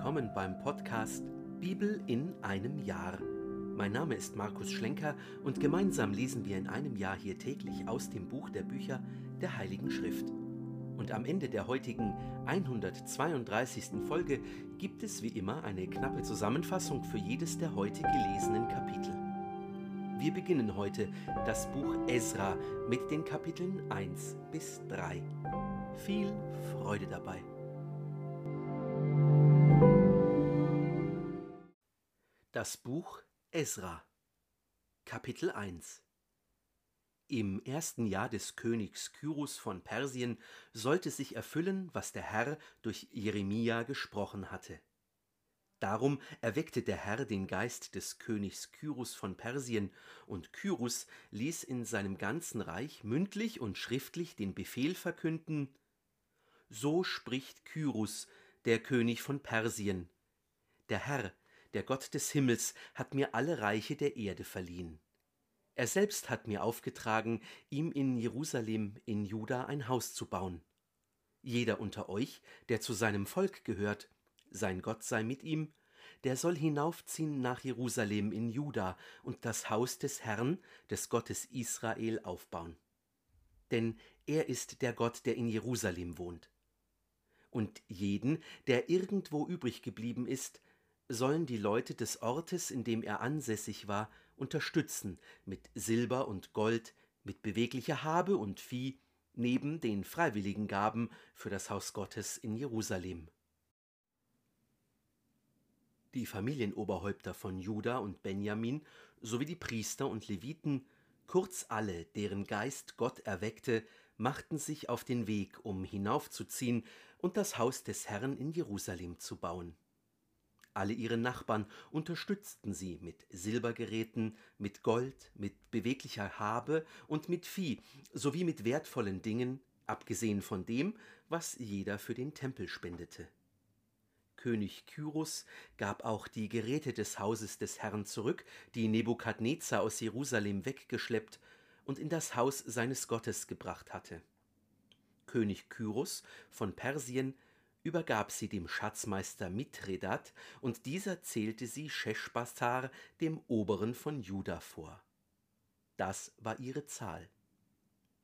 willkommen beim Podcast Bibel in einem Jahr. Mein Name ist Markus Schlenker und gemeinsam lesen wir in einem Jahr hier täglich aus dem Buch der Bücher der Heiligen Schrift. Und am Ende der heutigen 132. Folge gibt es wie immer eine knappe Zusammenfassung für jedes der heute gelesenen Kapitel. Wir beginnen heute das Buch Esra mit den Kapiteln 1 bis 3. Viel Freude dabei. Das Buch Esra Kapitel 1 Im ersten Jahr des Königs Kyrus von Persien sollte sich erfüllen, was der Herr durch Jeremia gesprochen hatte. Darum erweckte der Herr den Geist des Königs Kyrus von Persien, und Kyrus ließ in seinem ganzen Reich mündlich und schriftlich den Befehl verkünden So spricht Kyrus, der König von Persien. Der Herr, der Gott des Himmels, hat mir alle Reiche der Erde verliehen. Er selbst hat mir aufgetragen, ihm in Jerusalem in Juda ein Haus zu bauen. Jeder unter euch, der zu seinem Volk gehört, sein Gott sei mit ihm, der soll hinaufziehen nach Jerusalem in Juda und das Haus des Herrn, des Gottes Israel, aufbauen. Denn er ist der Gott, der in Jerusalem wohnt. Und jeden, der irgendwo übrig geblieben ist, sollen die Leute des Ortes, in dem er ansässig war, unterstützen mit Silber und Gold, mit beweglicher Habe und Vieh, neben den freiwilligen Gaben für das Haus Gottes in Jerusalem. Die Familienoberhäupter von Juda und Benjamin sowie die Priester und Leviten, kurz alle, deren Geist Gott erweckte, machten sich auf den Weg, um hinaufzuziehen und das Haus des Herrn in Jerusalem zu bauen. Alle ihre Nachbarn unterstützten sie mit Silbergeräten, mit Gold, mit beweglicher Habe und mit Vieh sowie mit wertvollen Dingen, abgesehen von dem, was jeder für den Tempel spendete. König Kyrus gab auch die Geräte des Hauses des Herrn zurück, die Nebukadnezar aus Jerusalem weggeschleppt und in das Haus seines Gottes gebracht hatte. König Kyrus von Persien übergab sie dem Schatzmeister Mithredat, und dieser zählte sie Scheschbassar, dem Oberen von Juda, vor. Das war ihre Zahl.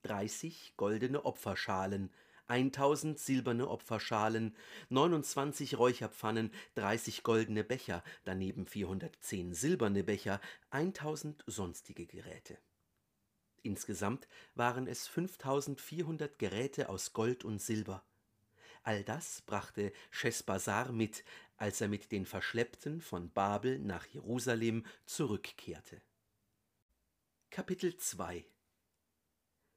Dreißig goldene Opferschalen, eintausend silberne Opferschalen, neunundzwanzig Räucherpfannen, dreißig goldene Becher, daneben vierhundertzehn silberne Becher, eintausend sonstige Geräte. Insgesamt waren es fünftausendvierhundert Geräte aus Gold und Silber, All das brachte Schesbasar mit, als er mit den Verschleppten von Babel nach Jerusalem zurückkehrte. Kapitel 2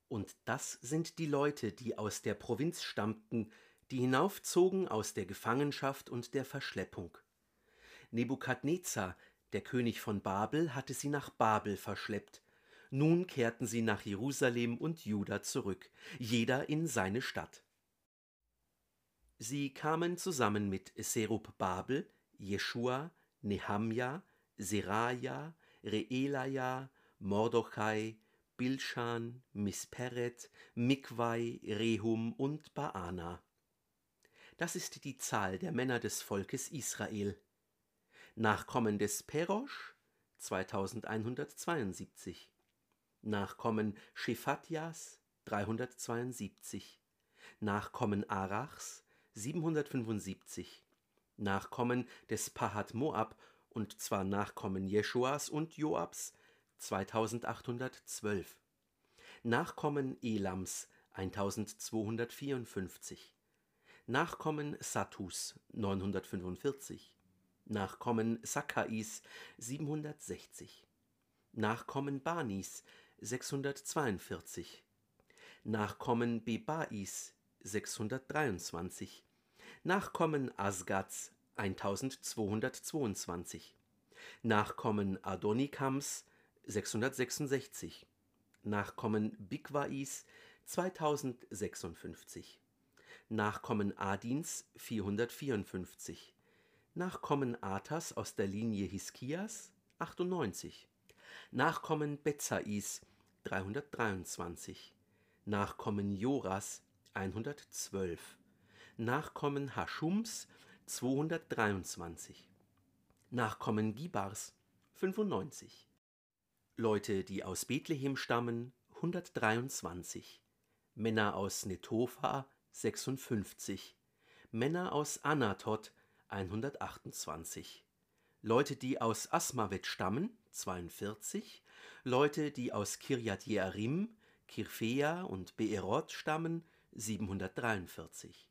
Und das sind die Leute, die aus der Provinz stammten, die hinaufzogen aus der Gefangenschaft und der Verschleppung. Nebukadnezar, der König von Babel, hatte sie nach Babel verschleppt. Nun kehrten sie nach Jerusalem und Juda zurück, jeder in seine Stadt. Sie kamen zusammen mit Serub-Babel, Jeschua, Nehamja, Seraja, Reelaja, Mordochai, Bilschan, Misperet, Mikwai, Rehum und Baana. Das ist die Zahl der Männer des Volkes Israel. Nachkommen des Perosch 2172. Nachkommen Shephatjas 372. Nachkommen Arachs 775 Nachkommen des Pahat Moab, und zwar Nachkommen Jeschuas und Joabs 2812 Nachkommen Elams 1254 Nachkommen Sattus 945 Nachkommen Sakkais 760 Nachkommen Banis 642 Nachkommen Bebais 623 Nachkommen Asgats 1222 Nachkommen Adonikams 666 Nachkommen Bigwais 2056 Nachkommen Adins 454 Nachkommen Atas aus der Linie Hiskias 98 Nachkommen Bezais 323 Nachkommen Joras 112 Nachkommen Haschums 223. Nachkommen Gibars 95. Leute, die aus Bethlehem stammen 123. Männer aus Netofa 56. Männer aus Anatot 128. Leute, die aus Asmavet stammen 42. Leute, die aus Kirjat Jearim, Kirfea und Beerot stammen 743.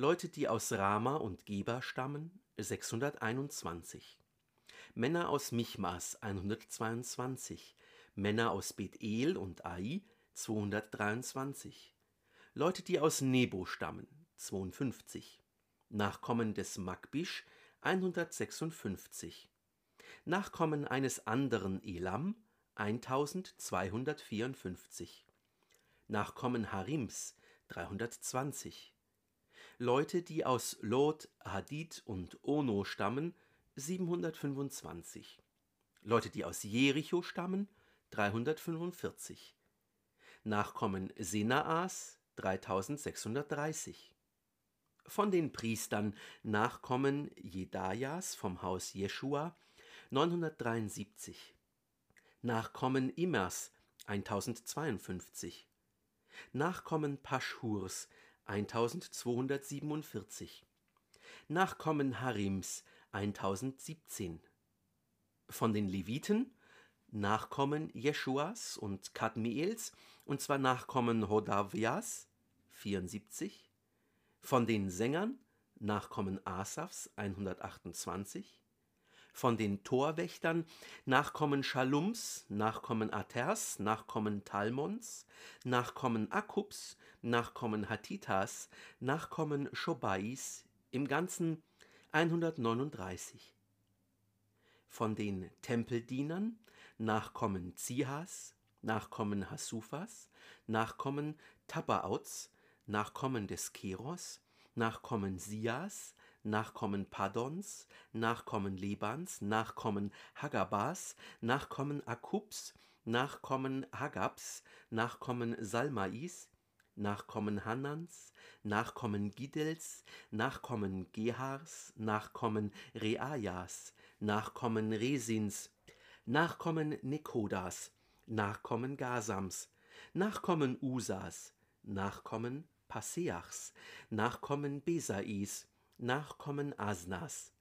Leute, die aus Rama und Geba stammen 621. Männer aus Michmas 122. Männer aus Bethel und Ai 223. Leute, die aus Nebo stammen 52. Nachkommen des Magbisch 156. Nachkommen eines anderen Elam 1254. Nachkommen Harims 320. Leute, die aus Lot, Hadid und Ono stammen 725. Leute, die aus Jericho stammen 345. Nachkommen Senaas 3630. Von den Priestern Nachkommen Jedajas vom Haus Jeschua 973. Nachkommen Immers 1052. Nachkommen Paschhurs 1247. Nachkommen Harims 1017. Von den Leviten Nachkommen Jeschuas und Kadmiels, und zwar Nachkommen Hodavias 74. Von den Sängern Nachkommen Asafs 128 von den Torwächtern, Nachkommen Schalums, Nachkommen Aters, Nachkommen Talmons, Nachkommen Akubs, Nachkommen Hatitas, Nachkommen Schobais, im Ganzen 139. Von den Tempeldienern, Nachkommen Zihas, Nachkommen Hasufas, Nachkommen Tabaots, Nachkommen des Keros, Nachkommen Sias, Nachkommen Padons, Nachkommen Lebans, Nachkommen Hagabas, Nachkommen Akubs, Nachkommen Hagabs, Nachkommen Salmais, Nachkommen Hanans, Nachkommen Gidels, Nachkommen Gehars, Nachkommen Reajas, Nachkommen Resins, Nachkommen Nekodas, Nachkommen Gasams, Nachkommen Usas, Nachkommen Paseachs, Nachkommen Besais, Nachkommen Asnas,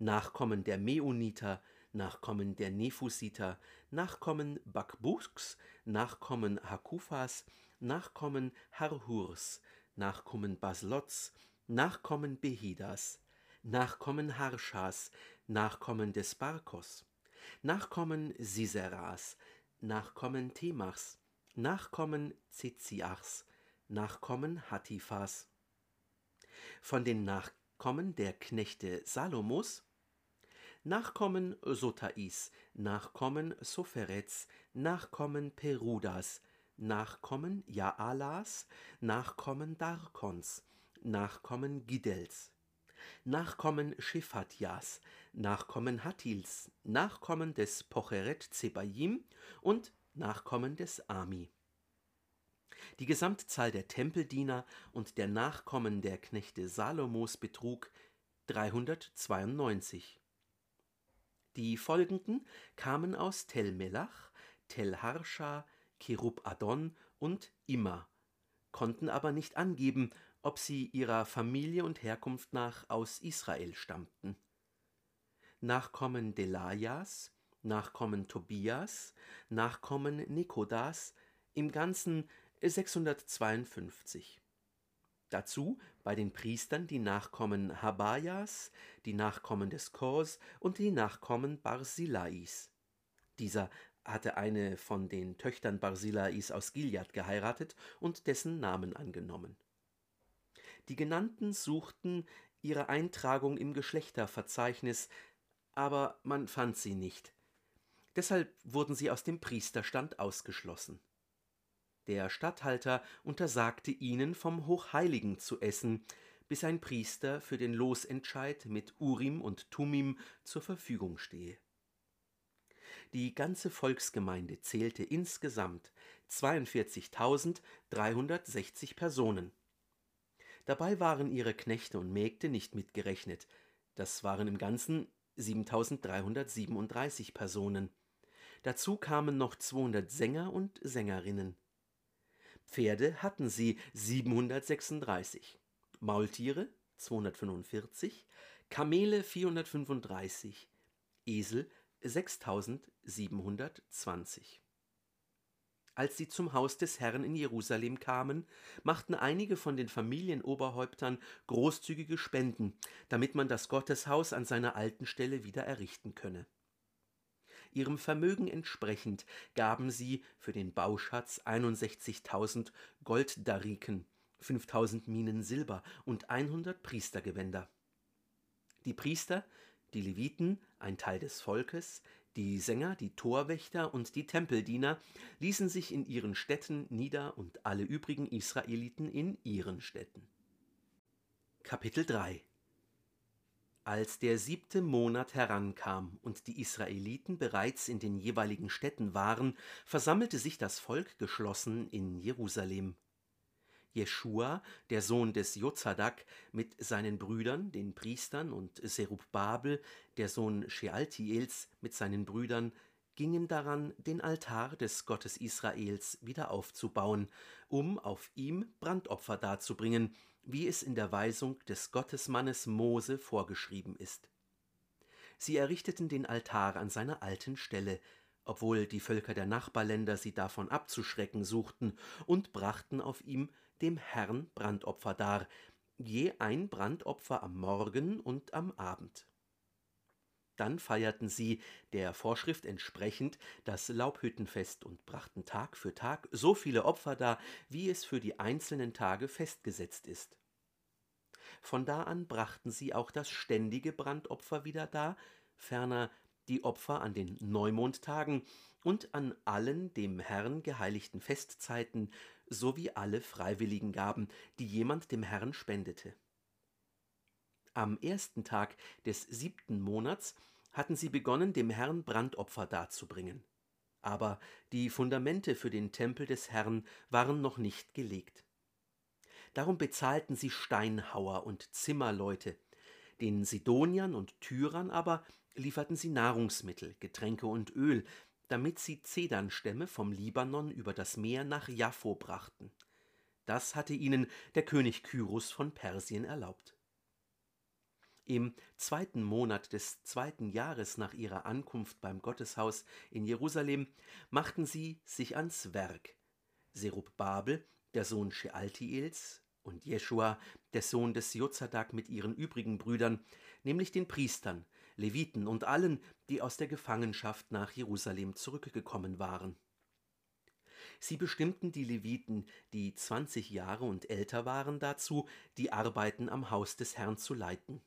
Nachkommen der Meuniter, Nachkommen der Nephusiter, Nachkommen Bakbuks, Nachkommen Hakufas, Nachkommen Harhurs, Nachkommen Baslots, Nachkommen Behidas, Nachkommen Harschas, Nachkommen des Barkos, Nachkommen Siseras, Nachkommen Temachs, Nachkommen Zeziachs, Nachkommen Hatifas. Von den Nachkommen Nachkommen der Knechte Salomos, Nachkommen Sotais, Nachkommen Sopherets, Nachkommen Perudas, Nachkommen Jaalas, Nachkommen Darkons, Nachkommen Gidels, Nachkommen Shephatjas, Nachkommen Hatils, Nachkommen des Pocheret Zebayim und Nachkommen des Ami. Die Gesamtzahl der Tempeldiener und der Nachkommen der Knechte Salomos betrug 392. Die folgenden kamen aus Tel Melach, Tel Harsha, Kerub Adon und Immer, konnten aber nicht angeben, ob sie ihrer Familie und Herkunft nach aus Israel stammten. Nachkommen Delajas, Nachkommen Tobias, Nachkommen Nikodas, im Ganzen 652. Dazu bei den Priestern die Nachkommen Habajas, die Nachkommen des Kors und die Nachkommen Barsilais. Dieser hatte eine von den Töchtern Barsilais aus Gilead geheiratet und dessen Namen angenommen. Die genannten suchten ihre Eintragung im Geschlechterverzeichnis, aber man fand sie nicht. Deshalb wurden sie aus dem Priesterstand ausgeschlossen. Der Statthalter untersagte ihnen vom Hochheiligen zu essen, bis ein Priester für den Losentscheid mit Urim und Tumim zur Verfügung stehe. Die ganze Volksgemeinde zählte insgesamt 42.360 Personen. Dabei waren ihre Knechte und Mägde nicht mitgerechnet, Das waren im Ganzen 7337 Personen. Dazu kamen noch 200 Sänger und Sängerinnen. Pferde hatten sie 736, Maultiere 245, Kamele 435, Esel 6720. Als sie zum Haus des Herrn in Jerusalem kamen, machten einige von den Familienoberhäuptern großzügige Spenden, damit man das Gotteshaus an seiner alten Stelle wieder errichten könne. Ihrem Vermögen entsprechend gaben sie für den Bauschatz 61.000 Golddariken, 5.000 Minen Silber und 100 Priestergewänder. Die Priester, die Leviten, ein Teil des Volkes, die Sänger, die Torwächter und die Tempeldiener ließen sich in ihren Städten nieder und alle übrigen Israeliten in ihren Städten. Kapitel 3 Als der siebte Monat herankam und die Israeliten bereits in den jeweiligen Städten waren, versammelte sich das Volk geschlossen in Jerusalem. Jeschua, der Sohn des Jozadak, mit seinen Brüdern, den Priestern, und Serubbabel, der Sohn Shealtiels, mit seinen Brüdern, gingen daran, den Altar des Gottes Israels wieder aufzubauen, um auf ihm Brandopfer darzubringen, wie es in der Weisung des Gottesmannes Mose vorgeschrieben ist. Sie errichteten den Altar an seiner alten Stelle, obwohl die Völker der Nachbarländer sie davon abzuschrecken suchten, und brachten auf ihm dem Herrn Brandopfer dar, je ein Brandopfer am Morgen und am Abend. Dann feierten sie, der Vorschrift entsprechend, das Laubhüttenfest und brachten Tag für Tag so viele Opfer dar, wie es für die einzelnen Tage festgesetzt ist. Von da an brachten sie auch das ständige Brandopfer wieder dar, ferner die Opfer an den Neumondtagen und an allen dem Herrn geheiligten Festzeiten sowie alle freiwilligen Gaben, die jemand dem Herrn spendete. Am ersten Tag des siebten Monats hatten sie begonnen, dem Herrn Brandopfer darzubringen. Aber die Fundamente für den Tempel des Herrn waren noch nicht gelegt. Darum bezahlten sie Steinhauer und Zimmerleute, den Sidoniern und Tyrern aber lieferten sie Nahrungsmittel, Getränke und Öl, damit sie Zedernstämme vom Libanon über das Meer nach Jaffo brachten. Das hatte ihnen der König Kyrus von Persien erlaubt. Im zweiten Monat des zweiten Jahres nach ihrer Ankunft beim Gotteshaus in Jerusalem machten sie sich ans Werk. Serubbabel, der Sohn Shealtiels, und Jeschua, der Sohn des Jozadak mit ihren übrigen Brüdern, nämlich den Priestern, Leviten und allen, die aus der Gefangenschaft nach Jerusalem zurückgekommen waren. Sie bestimmten die Leviten, die zwanzig Jahre und älter waren, dazu, die Arbeiten am Haus des Herrn zu leiten.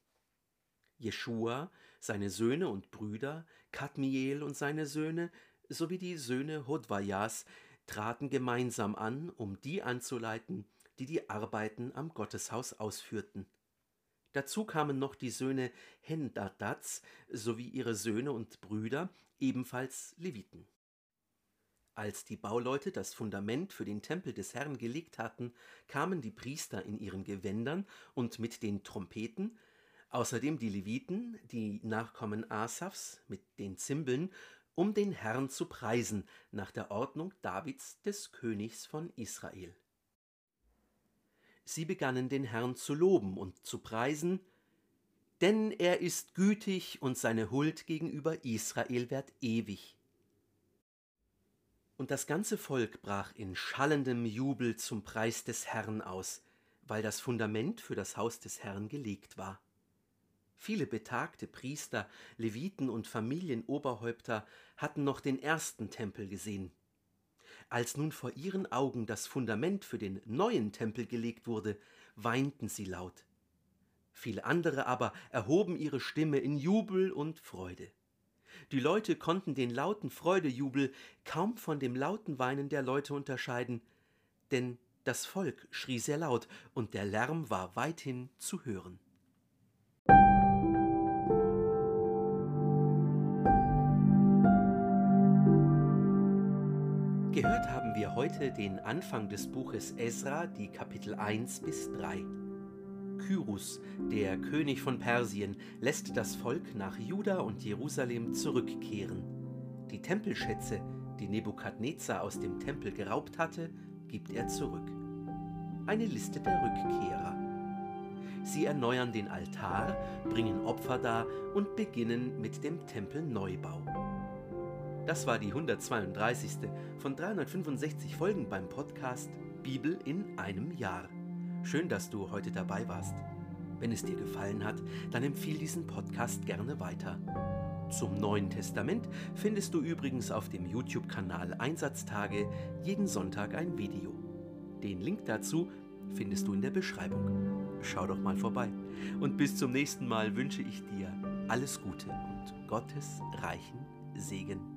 Jeschua, seine Söhne und Brüder, Kadmiel und seine Söhne, sowie die Söhne Hodvajas traten gemeinsam an, um die anzuleiten, die die Arbeiten am Gotteshaus ausführten. Dazu kamen noch die Söhne Hendadats sowie ihre Söhne und Brüder, ebenfalls Leviten. Als die Bauleute das Fundament für den Tempel des Herrn gelegt hatten, kamen die Priester in ihren Gewändern und mit den Trompeten, außerdem die Leviten, die Nachkommen Asafs mit den Zimbeln, um den Herrn zu preisen nach der Ordnung Davids des Königs von Israel. Sie begannen den Herrn zu loben und zu preisen, denn er ist gütig und seine Huld gegenüber Israel währt ewig. Und das ganze Volk brach in schallendem Jubel zum Preis des Herrn aus, weil das Fundament für das Haus des Herrn gelegt war. Viele betagte Priester, Leviten und Familienoberhäupter hatten noch den ersten Tempel gesehen. Als nun vor ihren Augen das Fundament für den neuen Tempel gelegt wurde, weinten sie laut. Viele andere aber erhoben ihre Stimme in Jubel und Freude. Die Leute konnten den lauten Freudejubel kaum von dem lauten Weinen der Leute unterscheiden, denn das Volk schrie sehr laut und der Lärm war weithin zu hören. Heute den Anfang des Buches Esra, die Kapitel 1 bis 3. Kyrus, der König von Persien, lässt das Volk nach Juda und Jerusalem zurückkehren. Die Tempelschätze, die Nebukadnezar aus dem Tempel geraubt hatte, gibt er zurück. Eine Liste der Rückkehrer. Sie erneuern den Altar, bringen Opfer dar und beginnen mit dem Tempelneubau. Das war die 132. von 365 Folgen beim Podcast Bibel in einem Jahr. Schön, dass du heute dabei warst. Wenn es dir gefallen hat, dann empfiehl diesen Podcast gerne weiter. Zum Neuen Testament findest du übrigens auf dem YouTube-Kanal Einsatztage jeden Sonntag ein Video. Den Link dazu findest du in der Beschreibung. Schau doch mal vorbei. Und bis zum nächsten Mal wünsche ich dir alles Gute und Gottes reichen Segen.